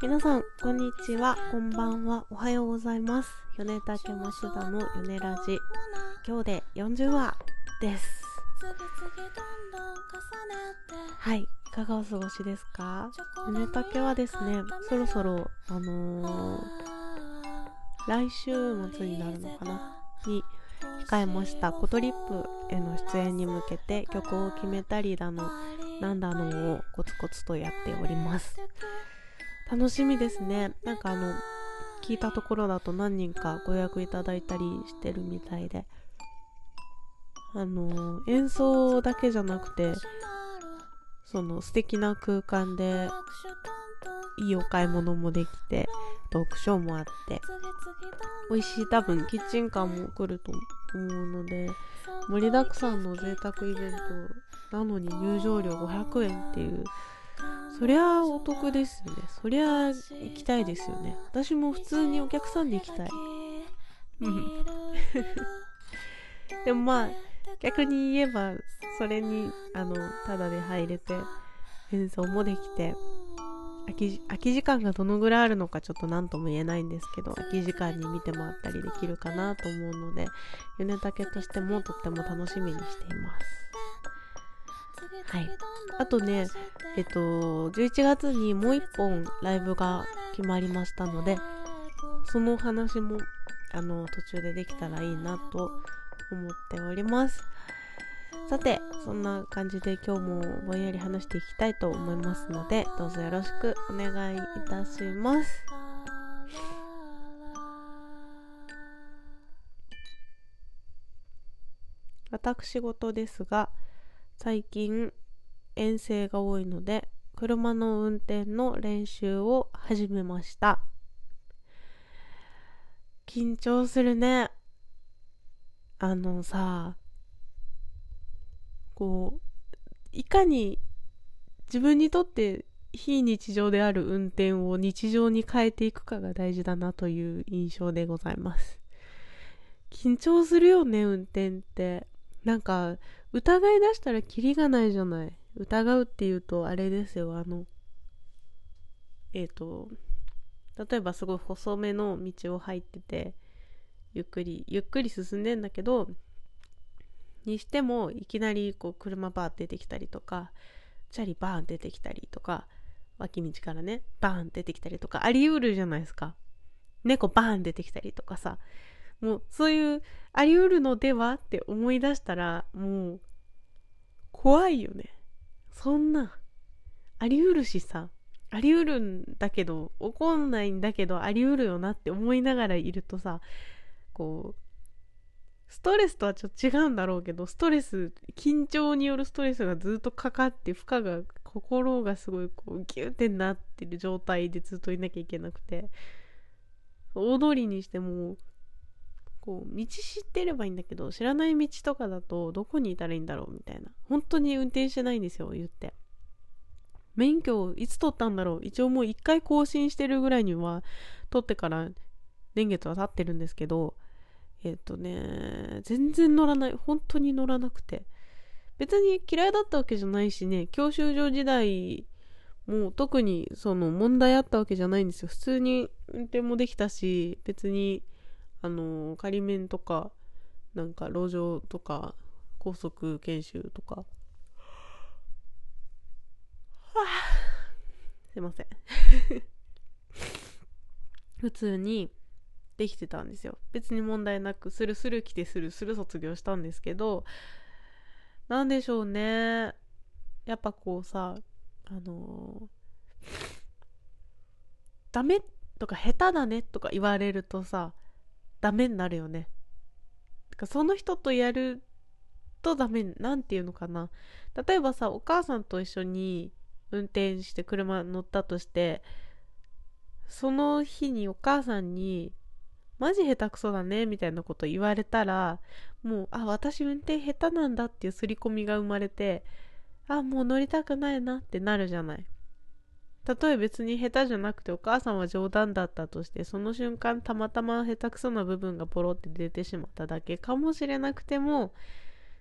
皆さん、こんにちは、こんばんは、おはようございます。米竹増田の米ラジ。今日で40話です。はい、いかがお過ごしですか？米竹はですね、そろそろ、あのー、来週末になるのかな？に控えました。コトリップへの出演に向けて曲を決めたりだのなんだのをコツコツとやっております。楽しみですね。なんかあの聞いたところだと何人かご予約いただいたりしてるみたいで。あの演奏だけじゃなくてその素敵な空間でいいお買い物もできてトークショーもあって美味しい。多分キッチンカーも来ると思うので盛りだくさんの贅沢イベントなのに入場料500円っていうそりゃお得ですよね。そりゃ行きたいですよね。私も普通にお客さんで行きたい。でもまあ逆に言えばそれにあのただで入れて演奏もできて空き空き時間がどのぐらいあるのかちょっと何とも言えないんですけど空き時間に見て回ったりできるかなと思うので米竹としてもとっても楽しみにしています。はい。あとねえっと11月にもう一本ライブが決まりましたのでその話もあの途中でできたらいいなと思っております。さてそんな感じで今日もぼんやり話していきたいと思いますのでどうぞよろしくお願いいたします。私事ですが最近遠征が多いので車の運転の練習を始めました。緊張するね。あのさこういかに自分にとって非日常である運転を日常に変えていくかが大事だなという印象でございます。緊張するよね運転って。なんか疑い出したらキリがないじゃない。疑うっていうとあれですよ。あのえっ、ー、と例えばすごい細めの道を入っててゆっくりゆっくり進んでんだけどにしてもいきなりこう車バーン出てきたりとかチャリバーン出てきたりとか脇道からねバーン出てきたりとかあり得るじゃないですか。猫バーン出てきたりとかさもうそういうあり得るのではって思い出したらもう怖いよね。そんなあり得るしさあり得るんだけど起こんないんだけどあり得るよなって思いながらいるとさこうストレスとはちょっと違うんだろうけどストレス緊張によるストレスがずっとかかって負荷が心がすごいこうギューってなってる状態でずっといなきゃいけなくて大通りにしてもこう道知ってればいいんだけど知らない道とかだとどこにいたらいいんだろうみたいな本当に運転してないんですよ言って免許をいつ取ったんだろう一応もう一回更新してるぐらいには取ってから年月は経ってるんですけどえっ、とね、全然乗らない。本当に乗らなくて。別に嫌いだったわけじゃないしね、教習所時代もう特にその問題あったわけじゃないんですよ。普通に運転もできたし、別に、あの、仮免とか、なんか路上とか、高速研修とか。はあ、すいません。普通にできてたんですよ別に問題なくスルスル来てスルスル卒業したんですけどなんでしょうねやっぱこうさあのー、ダメとか下手だねとか言われるとさダメになるよね。かその人とやるとダメなんていうのかな。例えばさお母さんと一緒に運転して車乗ったとしてその日にお母さんにマジ下手くそだねみたいなこと言われたらもうあ私運転下手なんだっていう刷り込みが生まれてあもう乗りたくないなってなるじゃない。たとえ別に下手じゃなくてお母さんは冗談だったとしてその瞬間たまたま下手くそな部分がポロって出てしまっただけかもしれなくても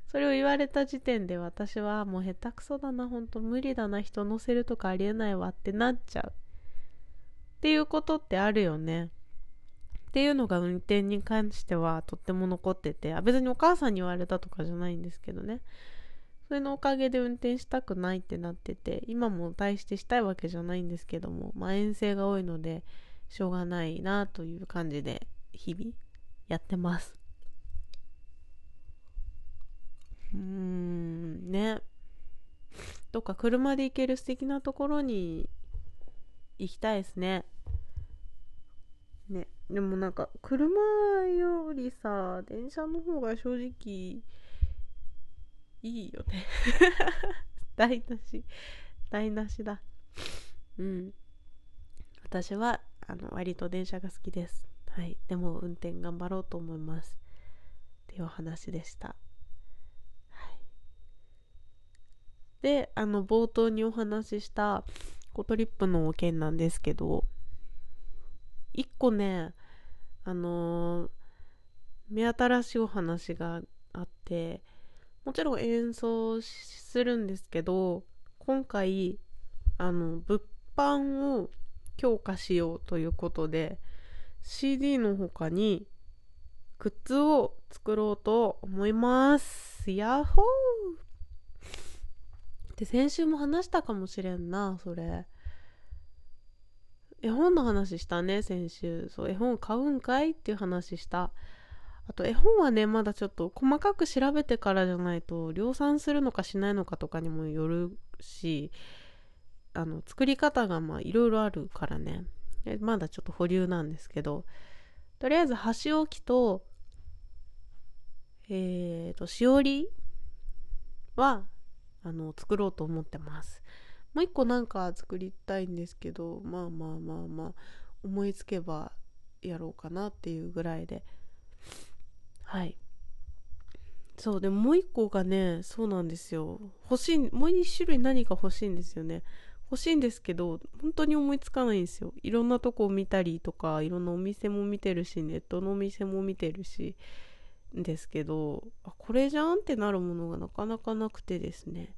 それを言われた時点で私はもう下手くそだなほんと無理だな人乗せるとかありえないわってなっちゃうっていうことってあるよね。っていうのが運転に関してはとっても残ってて、別にお母さんに言われたとかじゃないんですけどね。それのおかげで運転したくないってなってて、今も大してしたいわけじゃないんですけども、まあ遠征が多いので、しょうがないなという感じで、日々やってます。うーん、ね。どっか車で行ける素敵なところに行きたいですね。ね。でもなんか、車よりさ、電車の方が正直、いいよね。台無し。台無しだ。うん。私はあの割と電車が好きです。はい。でも運転頑張ろうと思います。っていうお話でした。であの冒頭にお話ししたコトリップの件なんですけど一個ねあのー、目新しいお話があってもちろん演奏するんですけど今回あの物販を強化しようということで CD の他にグッズを作ろうと思います。ヤッホー!で先週も話したかもしれんなそれ。絵本の話したね先週。そう絵本買うんかい？っていう話した。あと絵本はねまだちょっと細かく調べてからじゃないと量産するのかしないのかとかにもよるしあの作り方がまあいろいろあるからね。まだちょっと保留なんですけどとりあえず箸置きとえーとしおりはあの作ろうと思ってます。もう一個なんか作りたいんですけどまあまあまあまあ思いつけばやろうかなっていうぐらいで。はい。そうでももう一個がねそうなんですよ。欲しいもう一種類何か欲しいんですよね。欲しいんですけど本当に思いつかないんですよ。いろんなとこを見たりとかいろんなお店も見てるしネットのお店も見てるしですけどあこれじゃんってなるものがなかなかなくてですね。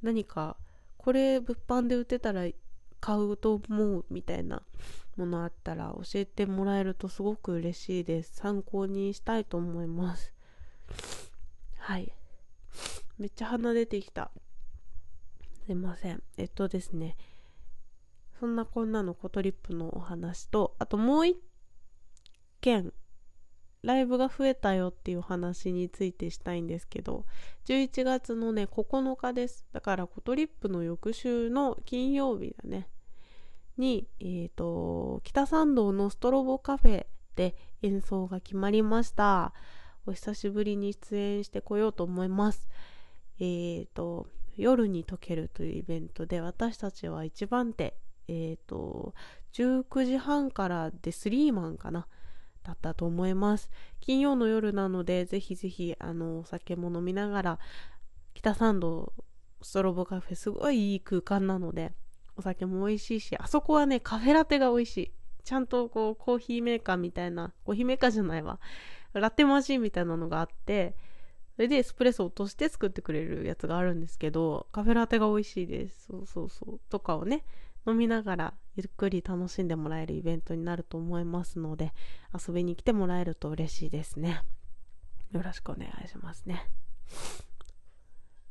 何かこれ物販で売ってたら買うと思うみたいなものあったら教えてもらえるとすごく嬉しいです。参考にしたいと思います。はい。めっちゃ鼻出てきた。すいません。えっとですね。そんなこんなのコトリップのお話とあともう一件ライブが増えたよっていう話についてしたいんですけど11月のね9日です。だからコトリップの翌週の金曜日だね。に、えーと、北参道のストロボカフェで演奏が決まりました。お久しぶりに出演してこようと思います。えーと夜に溶けるというイベントで私たちは一番手えーと19時半からでスリーマンかな。だったと思います。金曜の夜なのでぜひぜひあのお酒も飲みながら北参道ストロボカフェすごいいい空間なのでお酒も美味しいしあそこはねカフェラテが美味しい。ちゃんとこうコーヒーメーカーみたいなコーヒーメーカーじゃないわ。ラテマシンみたいなのがあってそれでエスプレッソ落として作ってくれるやつがあるんですけどカフェラテが美味しいです。そうそうそう。とかをね飲みながらゆっくり楽しんでもらえるイベントになると思いますので遊びに来てもらえると嬉しいですね。よろしくお願いしますね。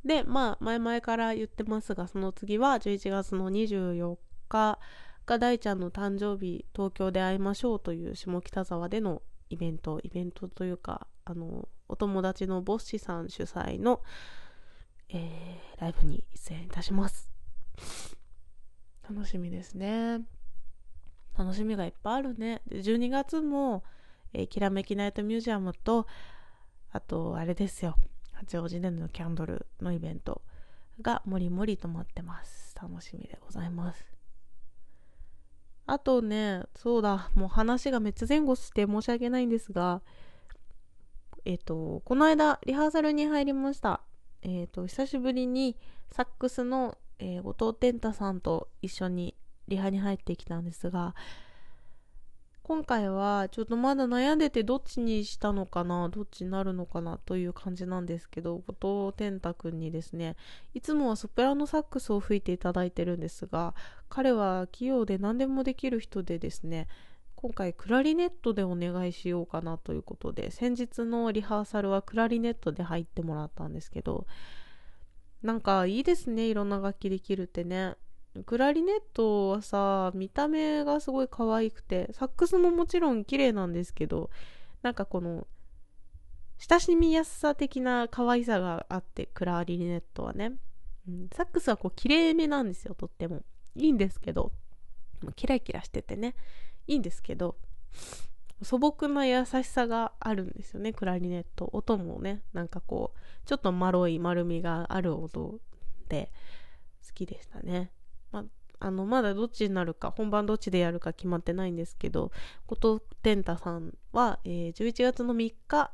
でまあ前々から言ってますがその次は11月の24日が大ちゃんの誕生日東京で会いましょうという下北沢でのイベントイベントというかあのお友達のボッシさん主催の、えー、ライブに出演いたします。楽しみですね。楽しみがいっぱいあるね。で12月も、えー、きらめきナイトミュージアムとあとあれですよ。八王子でのキャンドルのイベントがもりもりと待ってます。楽しみでございます。あとねそうだ。もう話がめっちゃ前後して申し訳ないんですがえっ、ー、とこの間リハーサルに入りました。えっ、ー、と久しぶりにサックスのえー、後藤天太さんと一緒にリハに入ってきたんですが今回はちょっとまだ悩んでてどっちにしたのかなどっちになるのかなという感じなんですけど後藤天太くんにですねいつもはソプラノサックスを吹いていただいてるんですが彼は器用で何でもできる人でですね今回クラリネットでお願いしようかなということで先日のリハーサルはクラリネットで入ってもらったんですけどなんかいいですねいろんな楽器できるってね。クラリネットはさ見た目がすごい可愛くてサックスももちろん綺麗なんですけどなんかこの親しみやすさ的な可愛さがあってクラリネットはね、うん、サックスはこう綺麗めなんですよとっても。いいんですけどキラキラしててね。いいんですけど素朴な優しさがあるんですよねクラリネット。音もねなんかこうちょっと丸い丸みがある音で好きでしたね。まあのまだどっちになるか本番どっちでやるか決まってないんですけど後藤天太さんは、えー、11月の3日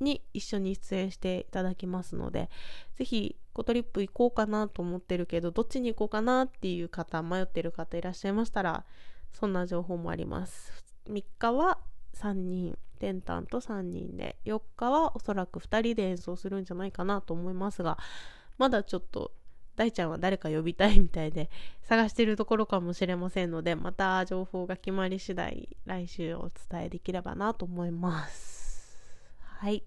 に一緒に出演していただきますのでぜひコトリップ行こうかなと思ってるけどどっちに行こうかなっていう方迷ってる方いらっしゃいましたらそんな情報もあります。3日は3人テンタンと3人で4日はおそらく2人で演奏するんじゃないかなと思いますがまだちょっと大ちゃんは誰か呼びたいみたいで探してるところかもしれませんのでまた情報が決まり次第来週お伝えできればなと思います。はい。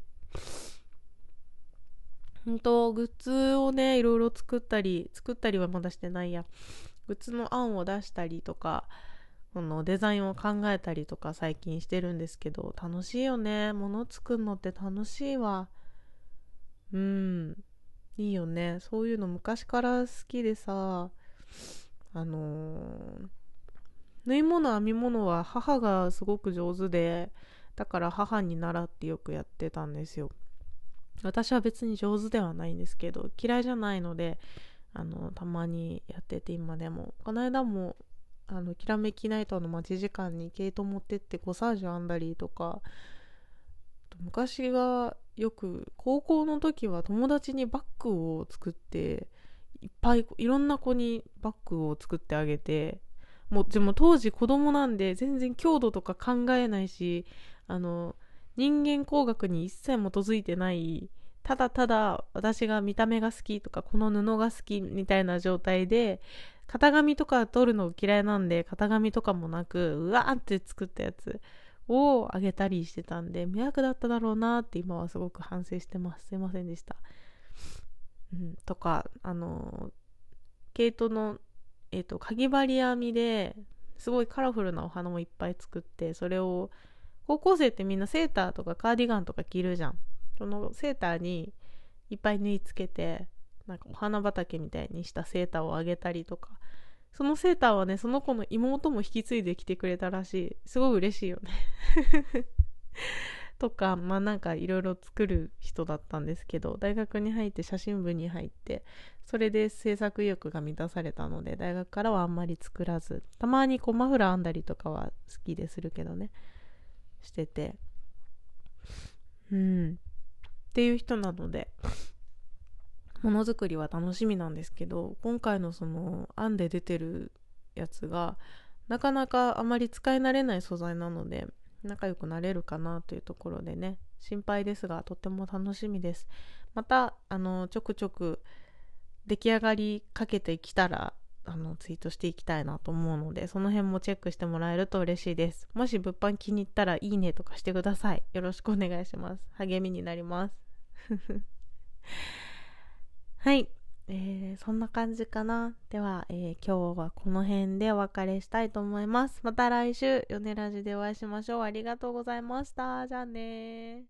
本当グッズをねいろいろ作ったり作ったりはまだしてないや。グッズの案を出したりとかこのデザインを考えたりとか最近してるんですけど楽しいよね。物作るのって楽しいわ。うん。いいよね。そういうの昔から好きでさ。あのー、縫い物編み物は母がすごく上手でだから母に習ってよくやってたんですよ。私は別に上手ではないんですけど嫌いじゃないのであのたまにやってて今でも。この間もあのきらめきナイトの待ち時間に毛糸持ってってコサージュ編んだりとか。昔はよく高校の時は友達にバッグを作っていっぱいいろんな子にバッグを作ってあげてもうでも当時子供なんで全然強度とか考えないしあの人間工学に一切基づいてないただただ私が見た目が好きとかこの布が好きみたいな状態で型紙とか取るの嫌いなんで型紙とかもなくうわーって作ったやつをあげたりしてたんで迷惑だっただろうなって今はすごく反省してます。すいませんでした、うん、とかあの毛糸のえっ、ー、とかぎ針編みですごいカラフルなお花もいっぱい作ってそれを高校生ってみんなセーターとかカーディガンとか着るじゃん。そのセーターにいっぱい縫い付けてなんかお花畑みたいにしたセーターをあげたりとかそのセーターはね、その子の妹も引き継いできてくれたらしい。すごい嬉しいよね とか、まあなんかいろいろ作る人だったんですけど、大学に入って写真部に入って、それで制作意欲が満たされたので、大学からはあんまり作らず、たまにこうマフラー編んだりとかは好きでするけどね、してて。うん。っていう人なので、ものづくりは楽しみなんですけど今回のその案で出てるやつがなかなかあまり使い慣れない素材なので仲良くなれるかなというところでね心配ですがとっても楽しみです。またあのちょくちょく出来上がりかけてきたらあのツイートしていきたいなと思うのでその辺もチェックしてもらえると嬉しいです。もし物販気に入ったらいいねとかしてください。よろしくお願いします。励みになります。はい。えー、そんな感じかな。では、えー、今日はこの辺でお別れしたいと思います。また来週、ヨネラジでお会いしましょう。ありがとうございました。じゃあね